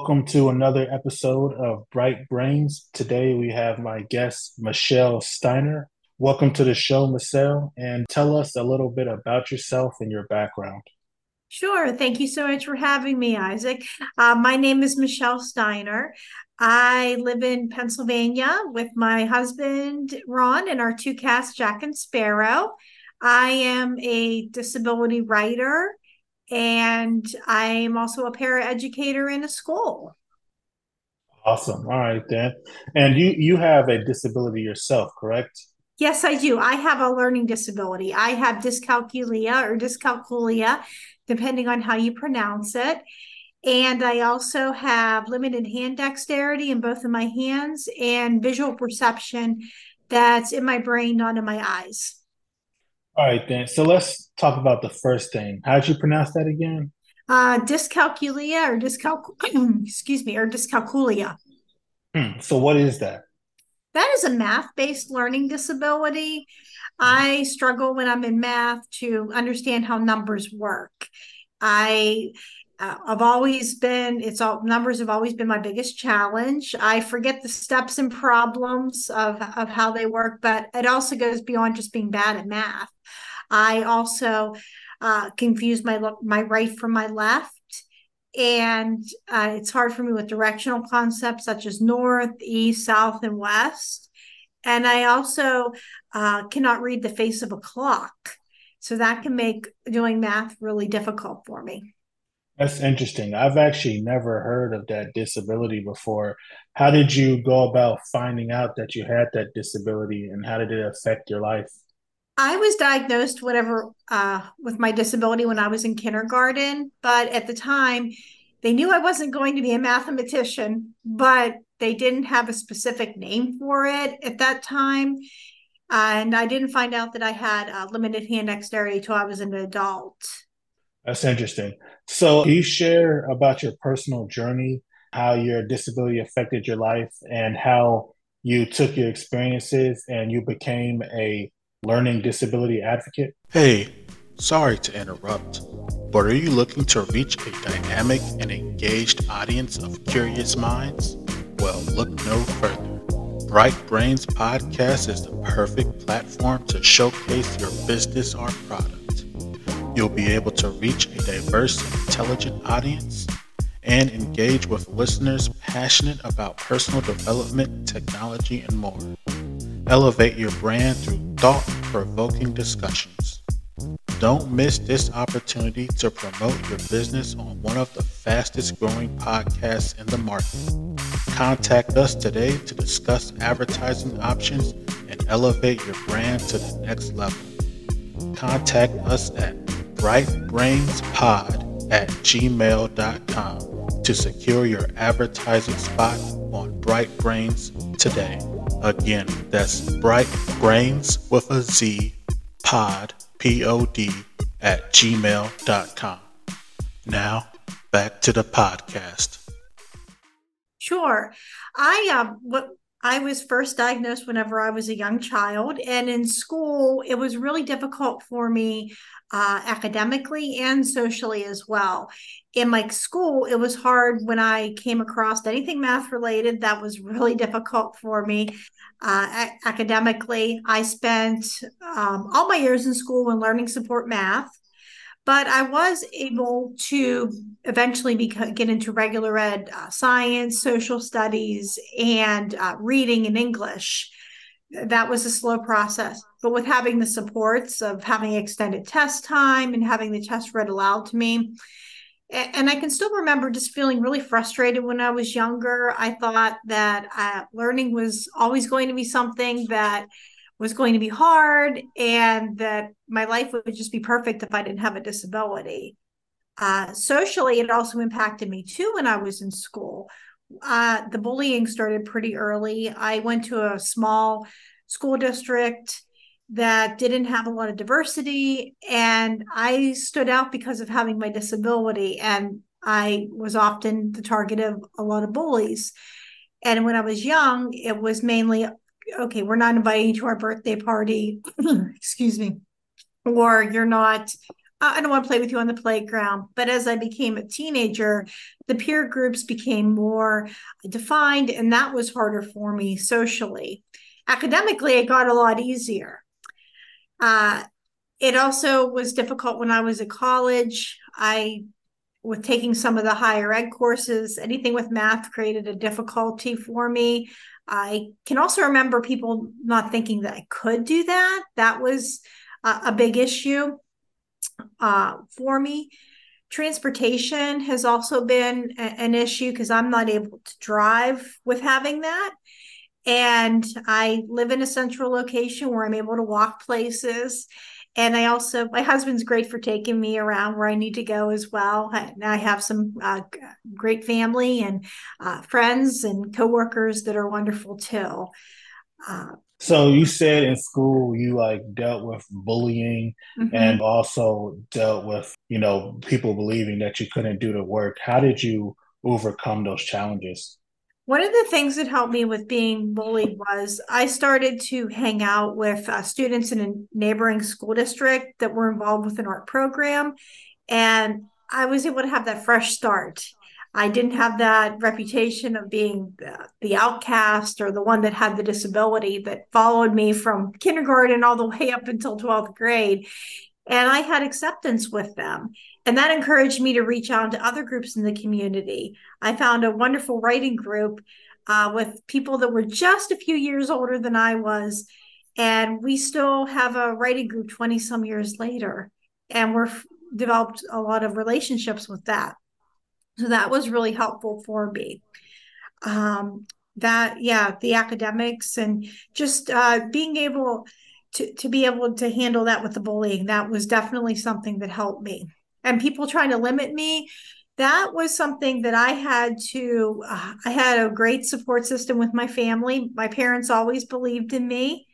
Welcome to another episode of Bright Brainz. Today we have my guest, Michelle Steiner. Welcome to the show, Michelle, and tell us a little bit about yourself and your background. Sure. Thank you so much for having me, Isaac. Uh, my name is Michelle Steiner. I live in Pennsylvania with my husband, Ron, and our two cats, Jack and Sparrow. I am a disability writer and I'm also a paraeducator in a school. Awesome. All right, then. And you you have a disability yourself, correct? Yes, I do. I have a learning disability. I have dyscalculia or dyscalculia, depending on how you pronounce it. And I also have limited hand dexterity in both of my hands and visual perception that's in my brain, not in my eyes. All right, then. So let's talk about the first thing. How'd you pronounce that again? Uh, dyscalculia or dyscalc excuse me, or dyscalculia. Hmm. So what is that? That is a math-based learning disability. I struggle when I'm in math to understand how numbers work. I uh, I've always been it's all numbers have always been my biggest challenge. I forget the steps and problems of of how they work, but it also goes beyond just being bad at math. I also uh, confuse my my right from my left, and uh, it's hard for me with directional concepts such as north, east, south, and west. And I also uh, cannot read the face of a clock, so that can make doing math really difficult for me. That's interesting. I've actually never heard of that disability before. How did you go about finding out that you had that disability and how did it affect your life? I was diagnosed whatever uh, with my disability when I was in kindergarten, but at the time they knew I wasn't going to be a mathematician, but they didn't have a specific name for it at that time. And I didn't find out that I had uh, limited hand dexterity until I was an adult. That's interesting. So, you share about your personal journey, how your disability affected your life, and how you took your experiences and you became a learning disability advocate? Hey, sorry to interrupt, but are you looking to reach a dynamic and engaged audience of curious minds? Well, look no further. Bright Brainz Podcast is the perfect platform to showcase your business or product. You'll be able to reach a diverse and intelligent audience and engage with listeners passionate about personal development, technology, and more. Elevate your brand through thought provoking discussions. Don't miss this opportunity to promote your business on one of the fastest growing podcasts in the market. Contact us today to discuss advertising options and elevate your brand to the next level. Contact us at brightbrainzpod at gmail.com to secure your advertising spot on Bright Brainz today. Again, that's Bright Brainz with a Z pod, P O D, at gmail.com. Now, back to the podcast. Sure. I um, what I was first diagnosed whenever I was a young child, and in school, it was really difficult for me uh, academically and socially as well. In my school, it was hard when I came across anything math related. That was really difficult for me. Uh, academically, I spent um, all my years in school in learning support math, but I was able to eventually beca- get into regular ed uh, science, social studies, and uh, reading and English that was a slow process. But with having the supports of having extended test time and having the test read aloud to me, and I can still remember just feeling really frustrated when I was younger. I thought that uh, learning was always going to be something that was going to be hard and that my life would just be perfect if I didn't have a disability. Uh, socially, it also impacted me too when I was in school uh, the bullying started pretty early. I went to a small school district that didn't have a lot of diversity, and I stood out because of having my disability, and I was often the target of a lot of bullies. And when I was young, it was mainly okay, we're not inviting you to our birthday party, excuse me, or you're not I don't want to play with you on the playground. But as I became a teenager, the peer groups became more defined, and that was harder for me socially. Academically, it got a lot easier. Uh, it also was difficult when I was at college. I, with taking some of the higher ed courses, anything with math created a difficulty for me. I can also remember people not thinking that I could do that. That was uh, a big issue uh, for me. Transportation has also been a- an issue because I'm not able to drive with having that. And I live in a central location where I'm able to walk places. And I also, my husband's great for taking me around where I need to go as well. And I have some uh, great family and uh, friends and coworkers that are wonderful too. Uh, so you said in school you like dealt with bullying mm-hmm. and also dealt with, you know, people believing that you couldn't do the work. How did you overcome those challenges? One of the things that helped me with being bullied was I started to hang out with uh, students in a neighboring school district that were involved with an art program. And I was able to have that fresh start. I didn't have that reputation of being the, the outcast or the one that had the disability that followed me from kindergarten all the way up until 12th grade. And I had acceptance with them. And that encouraged me to reach out to other groups in the community. I found a wonderful writing group uh, with people that were just a few years older than I was. And we still have a writing group 20 some years later. And we're developed a lot of relationships with that. So that was really helpful for me. Um, that, yeah, the academics and just uh, being able to, to be able to handle that with the bullying, that was definitely something that helped me. And people trying to limit me that was something that i had to uh, i had a great support system with my family. My parents always believed in me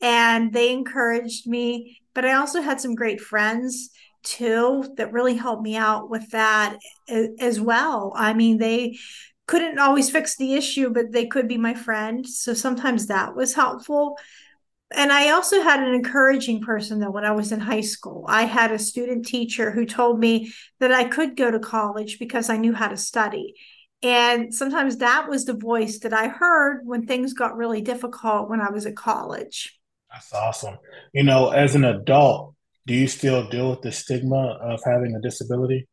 and they encouraged me. But i also had some great friends too that really helped me out with that as well. I mean they couldn't always fix the issue but they could be my friend. So sometimes that was helpful and I also had an encouraging person though when I was in high school. I had a student teacher who told me that I could go to college because I knew how to study. And sometimes that was the voice that I heard when things got really difficult when I was at college. That's awesome. You know, as an adult, do you still deal with the stigma of having a disability?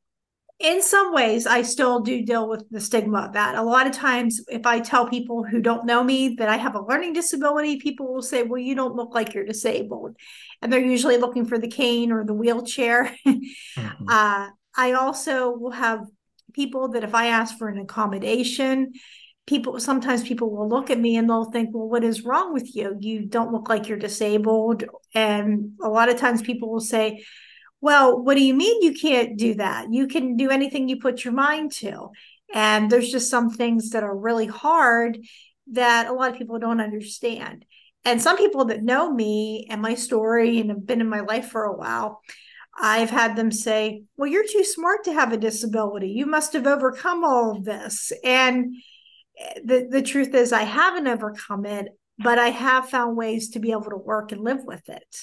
In some ways i still do deal with the stigma of that. A lot of times if i tell people who don't know me that i have a learning disability people will say well you don't look like you're disabled. And they're usually looking for the cane or the wheelchair. Mm-hmm. uh, i also will have people that if i ask for an accommodation people sometimes people will look at me and they'll think well what is wrong with you? You don't look like you're disabled. And a lot of times people will say well, what do you mean you can't do that? You can do anything you put your mind to. And there's just some things that are really hard that a lot of people don't understand. And some people that know me and my story and have been in my life for a while, I've had them say, Well, you're too smart to have a disability. You must have overcome all of this. And eh, the, the truth is, I haven't overcome it, but I have found ways to be able to work and live with it.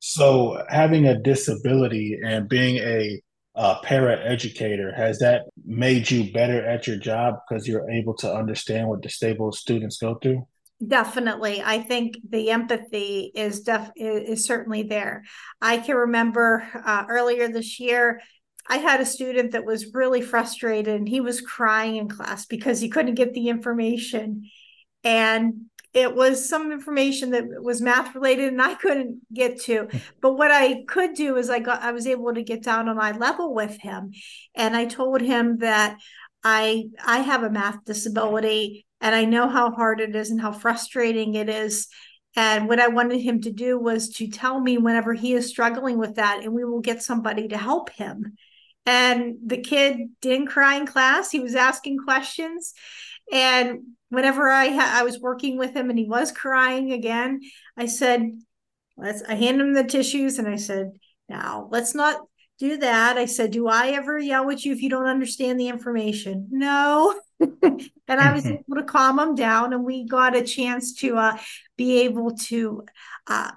So, having a disability and being a uh, para educator, has that made you better at your job because you're able to understand what disabled students go through? Definitely. I think the empathy is def is, certainly there. I can remember uh, earlier this year, I had a student that was really frustrated and he was crying in class because he couldn't get the information. And it was some information that was math related and I couldn't get to. But what I could do is I got I was able to get down on eye level with him. And I told him that I I have a math disability and I know how hard it is and how frustrating it is. And what I wanted him to do was to tell me whenever he is struggling with that, and we will get somebody to help him. And the kid didn't cry in class. He was asking questions. And whenever I ha- I was working with him and he was crying again, I said, "Let's." I handed him the tissues and I said, "Now let's not do that." I said, "Do I ever yell at you if you don't understand the information?" No. and I was able to calm him down, and we got a chance to uh, be able to uh,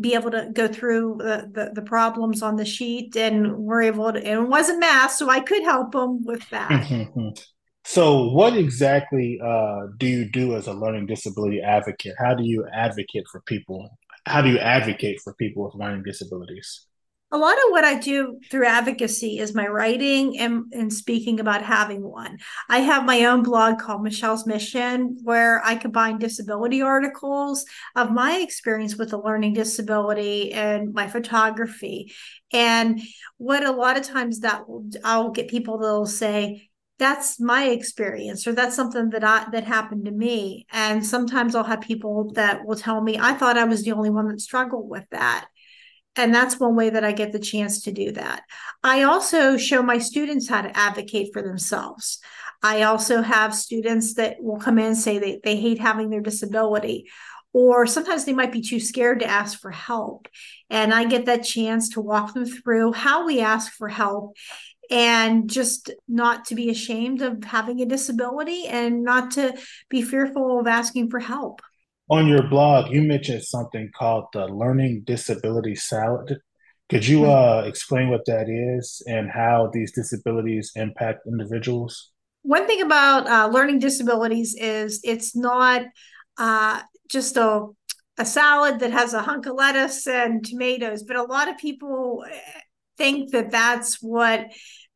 be able to go through the, the, the problems on the sheet and we're able to and it wasn't math so i could help them with that so what exactly uh, do you do as a learning disability advocate how do you advocate for people how do you advocate for people with learning disabilities a lot of what I do through advocacy is my writing and, and speaking about having one. I have my own blog called Michelle's Mission, where I combine disability articles of my experience with a learning disability and my photography. And what a lot of times that will, I'll get people that'll say, that's my experience or that's something that I that happened to me and sometimes I'll have people that will tell me I thought I was the only one that struggled with that and that's one way that I get the chance to do that. I also show my students how to advocate for themselves. I also have students that will come in and say they, they hate having their disability, or sometimes they might be too scared to ask for help. And I get that chance to walk them through how we ask for help and just not to be ashamed of having a disability and not to be fearful of asking for help on your blog, you mentioned something called the Learning Disability Salad. Could you hmm. uh, explain what that is and how these disabilities impact individuals? One thing about uh, learning disabilities is it's not uh, just a, a salad that has a hunk of lettuce and tomatoes, but a lot of people eh, think that that's what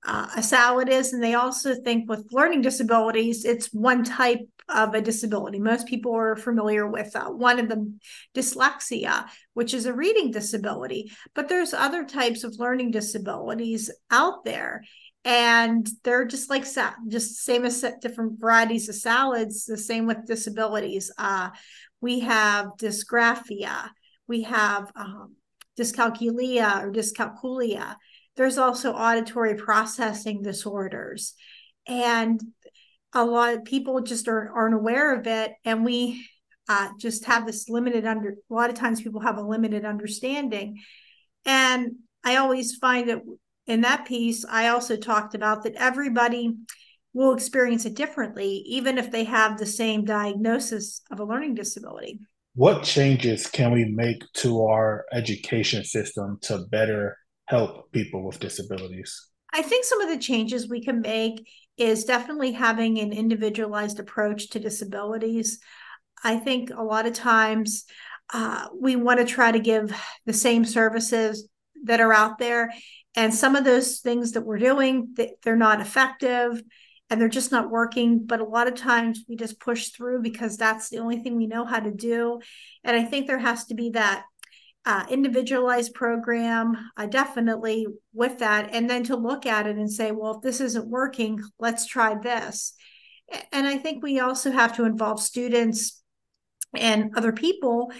uh, a salad is. And they also think with learning disabilities, it's one type of a disability. Most people are familiar with uh, one of them, dyslexia, which is a reading disability. But there's other types of learning disabilities out there. And they're just like just same as different varieties of salads. The same with disabilities. Uh, we have dysgraphia. We have um, dyscalculia or dyscalculia there's also auditory processing disorders. And a lot of people just are, aren't aware of it. And we uh, just have this limited under, a lot of times people have a limited understanding. And I always find that in that piece, I also talked about that everybody will experience it differently, even if they have the same diagnosis of a learning disability. What changes can we make to our education system to better help people with disabilities? I think some of the changes we can make is definitely having an individualized approach to disabilities. I think a lot of times uh, we want to try to give the same services that are out there. And some of those things that we're doing, they're not effective and they're just not working. But a lot of times we just push through because that's the only thing we know how to do. And I think there has to be that uh, individualized program, uh, definitely with that, and then to look at it and say, well, if this isn't working, let's try this. And I think we also have to involve students and other people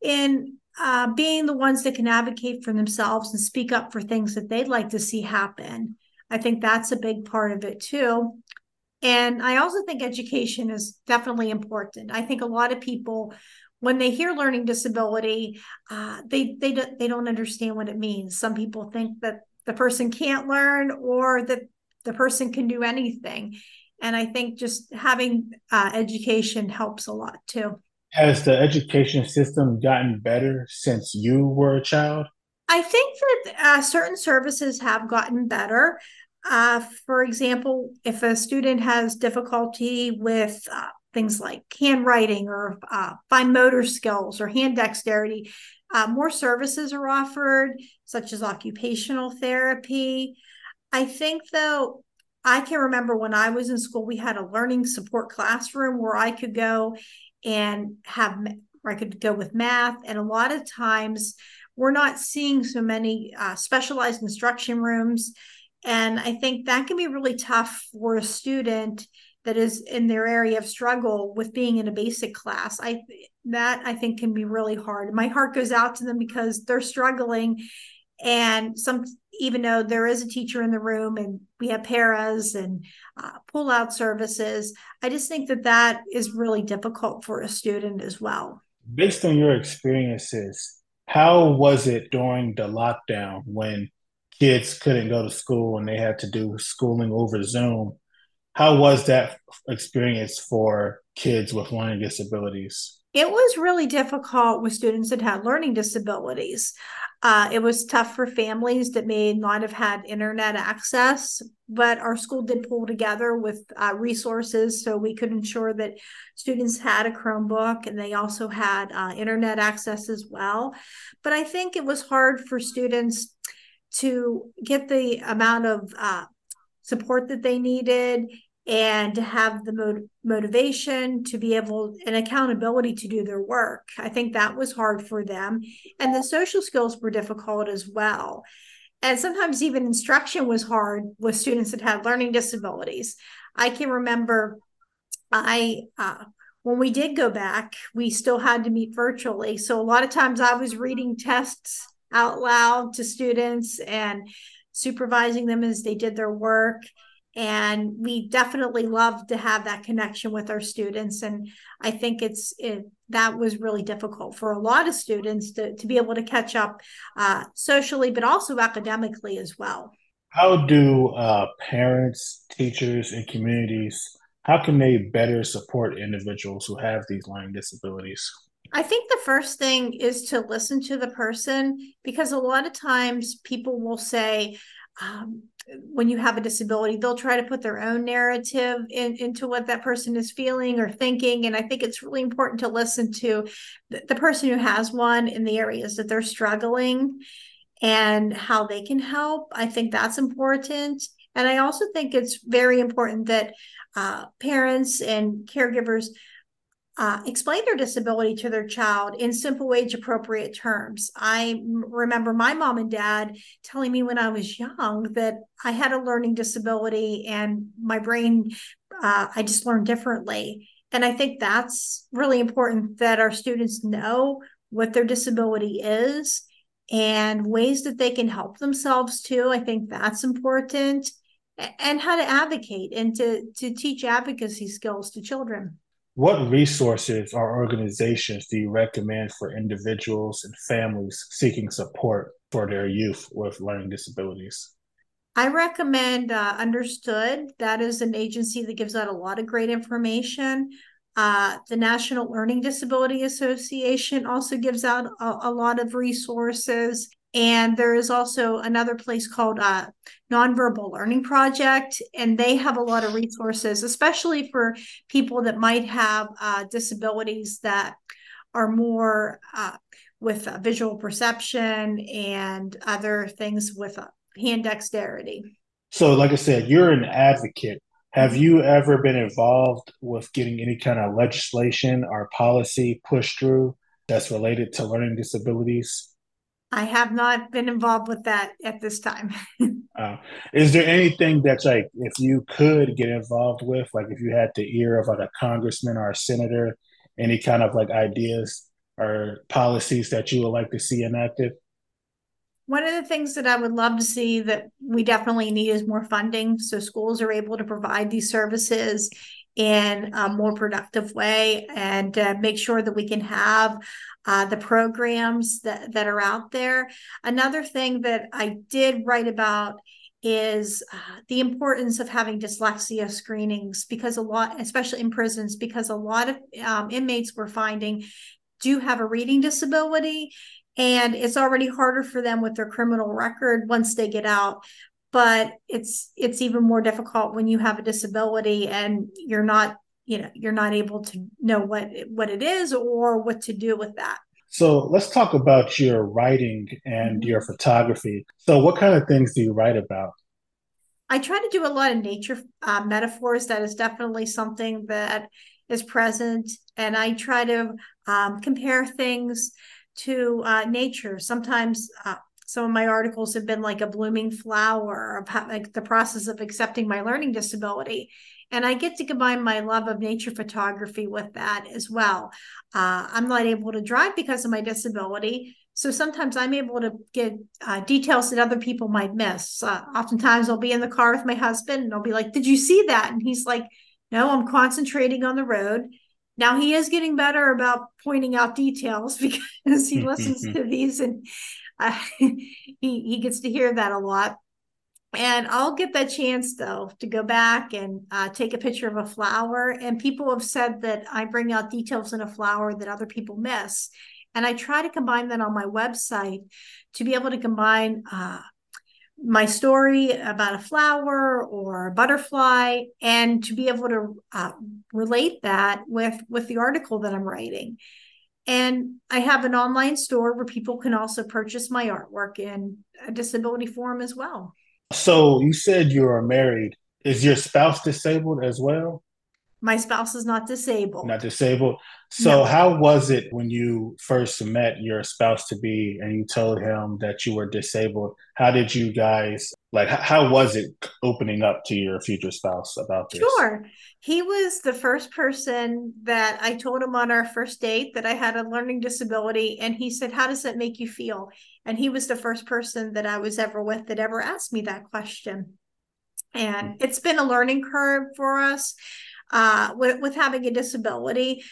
in uh, being the ones that can advocate for themselves and speak up for things that they'd like to see happen. I think that's a big part of it too. And I also think education is definitely important. I think a lot of people when they hear learning disability, uh, they they don't, they don't understand what it means. Some people think that the person can't learn or that the person can do anything, and I think just having uh, education helps a lot too. Has the education system gotten better since you were a child? I think that uh, certain services have gotten better. Uh, for example, if a student has difficulty with uh, things like handwriting or uh, fine motor skills or hand dexterity. Uh, more services are offered, such as occupational therapy. I think, though, I can remember when I was in school, we had a learning support classroom where I could go and have, where I could go with math. And a lot of times, we're not seeing so many uh, specialized instruction rooms. And I think that can be really tough for a student that is in their area of struggle with being in a basic class i that i think can be really hard. My heart goes out to them because they're struggling and some even though there is a teacher in the room and we have paras and uh, pull out services i just think that that is really difficult for a student as well. Based on your experiences how was it during the lockdown when kids couldn't go to school and they had to do schooling over zoom how was that experience for kids with learning disabilities? It was really difficult with students that had learning disabilities. Uh, it was tough for families that may not have had internet access, but our school did pull together with uh, resources so we could ensure that students had a Chromebook and they also had uh, internet access as well. But I think it was hard for students to get the amount of uh, support that they needed and to have the motivation to be able and accountability to do their work. I think that was hard for them. And the social skills were difficult as well. And sometimes even instruction was hard with students that had learning disabilities. I can remember I, uh, when we did go back, we still had to meet virtually. So a lot of times I was reading tests out loud to students and supervising them as they did their work and we definitely love to have that connection with our students. And i think it's it, that was really difficult for a lot of students to, to be able to catch up uh, socially but also academically as well. How do uh, parents teachers and communities how can they better support individuals who have these learning disabilities? I think the first thing is to listen to the person because a lot of times people will say, um, when you have a disability, they'll try to put their own narrative in, into what that person is feeling or thinking. And I think it's really important to listen to the, the person who has one in the areas that they're struggling and how they can help. I think that's important. And I also think it's very important that uh, parents and caregivers uh, explain their disability to their child in simple age appropriate terms. I remember my mom and dad telling me when I was young that I had a learning disability and my brain, uh, I just learned differently. And I think that's really important that our students know what their disability is and ways that they can help themselves too. I think that's important and how to advocate and to, to teach advocacy skills to children. What resources or organizations do you recommend for individuals and families seeking support for their youth with learning disabilities? I recommend uh, Understood. That is an agency that gives out a lot of great information. Uh, the National Learning Disability Association also gives out a, a lot of resources. And there is also another place called uh, Nonverbal Learning Project, and they have a lot of resources, especially for people that might have uh, disabilities that are more uh, with uh, visual perception and other things with uh, hand dexterity. So, like I said, you're an advocate. Have you ever been involved with getting any kind of legislation or policy pushed through that's related to learning disabilities? I have not been involved with that at this time. uh, is there anything that's like, if you could get involved with, like if you had the ear of like a congressman or a senator, any kind of like ideas or policies that you would like to see enacted? One of the things that I would love to see that we definitely need is more funding so schools are able to provide these services in a more productive way and uh, make sure that we can have uh, the programs that, that are out there. Another thing that I did write about is uh, the importance of having dyslexia screenings because a lot, especially in prisons, because a lot of um, inmates we're finding do have a reading disability and it's already harder for them with their criminal record once they get out but it's it's even more difficult when you have a disability and you're not you know you're not able to know what what it is or what to do with that. So let's talk about your writing and mm-hmm. your photography. So what kind of things do you write about? I try to do a lot of nature uh, metaphors. That is definitely something that is present. And i try to um, compare things to uh, nature. Sometimes uh, some of my articles have been like a blooming flower of how, like the process of accepting my learning disability. And i get to combine my love of nature photography with that as well. Uh, i'm not able to drive because of my disability. So sometimes i'm able to get uh, details that other people might miss. Uh, oftentimes i'll be in the car with my husband and i'll be like did you see that? And he's like no i'm concentrating on the road. Now he is getting better about pointing out details because he listens to these and uh, he he gets to hear that a lot. And I'll get that chance though to go back and uh, take a picture of a flower. And people have said that I bring out details in a flower that other people miss. And I try to combine that on my website to be able to combine uh, my story about a flower or a butterfly and to be able to uh, relate that with with the article that i'm writing and i have an online store where people can also purchase my artwork in a disability form as well so you said you are married. Is your spouse disabled as well? My spouse is not disabled. Not disabled. So no. how was it when you first met your spouse to be and you told him that you were disabled? How did you guys like how was it opening up to your future spouse about this? Sure. He was the first person that I told him on our first date that I had a learning disability and he said, "How does that make you feel?" And he was the first person that I was ever with that ever asked me that question. And mm. it's been a learning curve for us uh, with, with having a disability,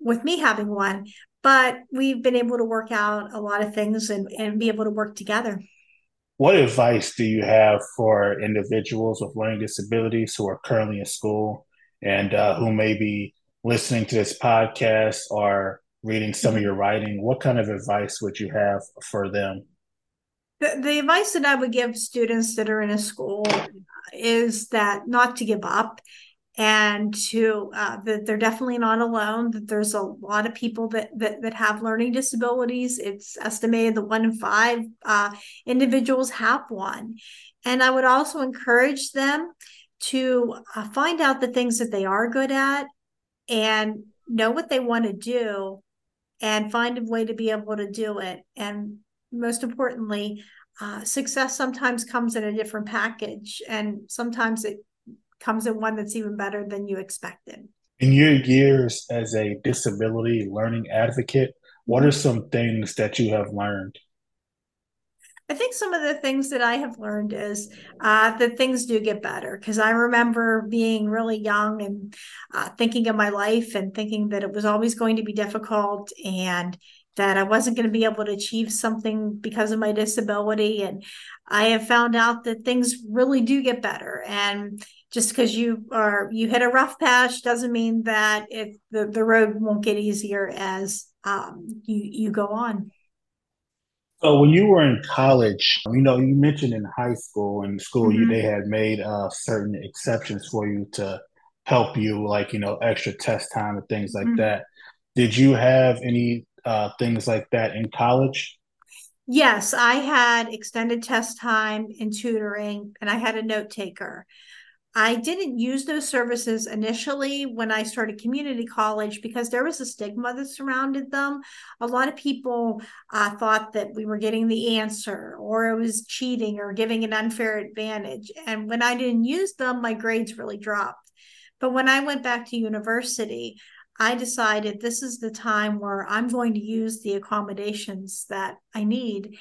with me having one. But we've been able to work out a lot of things and, and be able to work together. What advice do you have for individuals with learning disabilities who are currently in school and uh, who may be listening to this podcast or reading some of your writing, what kind of advice would you have for them? The, the advice that I would give students that are in a school is that not to give up and to uh, that they're definitely not alone that there's a lot of people that that, that have learning disabilities it's estimated that one in five uh, individuals have one and i would also encourage them to uh, find out the things that they are good at and know what they want to do and find a way to be able to do it. And most importantly, uh, success sometimes comes in a different package, and sometimes it comes in one that's even better than you expected. In your years as a disability learning advocate, what are some things that you have learned? I think some of the things that I have learned is uh, that things do get better because I remember being really young and uh, thinking of my life and thinking that it was always going to be difficult and that I wasn't going to be able to achieve something because of my disability. And I have found out that things really do get better. And just because you are you hit a rough patch doesn't mean that it the, the road won't get easier as um, you you go on. So when you were in college, you know, you mentioned in high school and school, mm-hmm. you they had made uh, certain exceptions for you to help you, like you know, extra test time and things like mm-hmm. that. Did you have any uh, things like that in college? Yes, I had extended test time in tutoring, and I had a note taker. I didn't use those services initially when I started community college because there was a stigma that surrounded them. A lot of people uh, thought that we were getting the answer or it was cheating or giving an unfair advantage. And when I didn't use them, my grades really dropped. But when I went back to university, I decided this is the time where I'm going to use the accommodations that I need.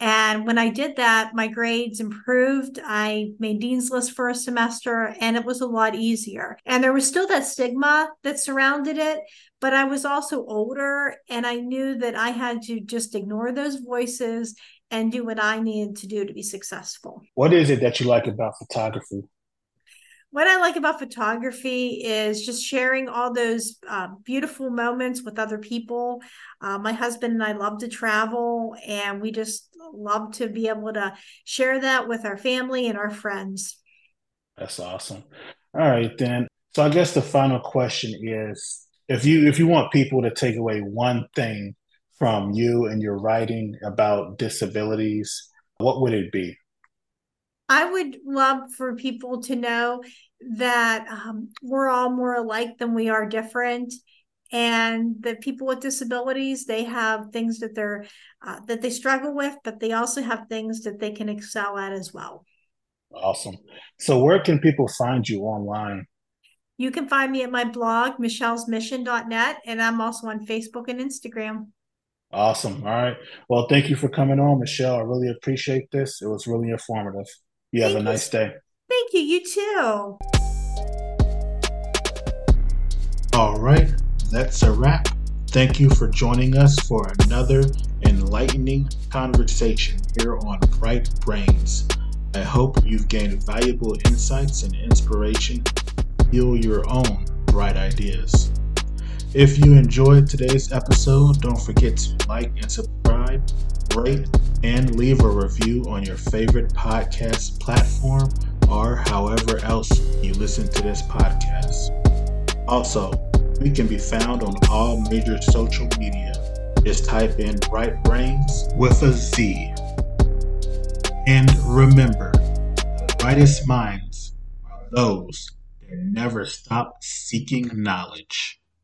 And when I did that, my grades improved. I made Dean's List for a semester and it was a lot easier. And there was still that stigma that surrounded it, but I was also older and I knew that I had to just ignore those voices and do what I needed to do to be successful. What is it that you like about photography? What I like about photography is just sharing all those uh, beautiful moments with other people. Uh, my husband and I love to travel, and we just love to be able to share that with our family and our friends. That's awesome. All right, then. So I guess the final question is: if you if you want people to take away one thing from you and your writing about disabilities, what would it be? I would love for people to know that um, we're all more alike than we are different and that people with disabilities they have things that they're uh, that they struggle with but they also have things that they can excel at as well. Awesome. So where can people find you online? You can find me at my blog michellesmission.net and i'm also on facebook and instagram. Awesome. All right. Well thank you for coming on michelle. I really appreciate this. It was really informative you have Thank a nice day. Thank you. You too. All right. That's a wrap. Thank you for joining us for another enlightening conversation here on Bright Brainz. I hope you've gained valuable insights and inspiration to fuel your own bright ideas. If you enjoyed today's episode, don't forget to like and subscribe, rate, and leave a review on your favorite podcast platform or however else you listen to this podcast. Also, we can be found on all major social media. Just type in Bright Brainz with a Z. And remember, the brightest minds are those that never stop seeking knowledge.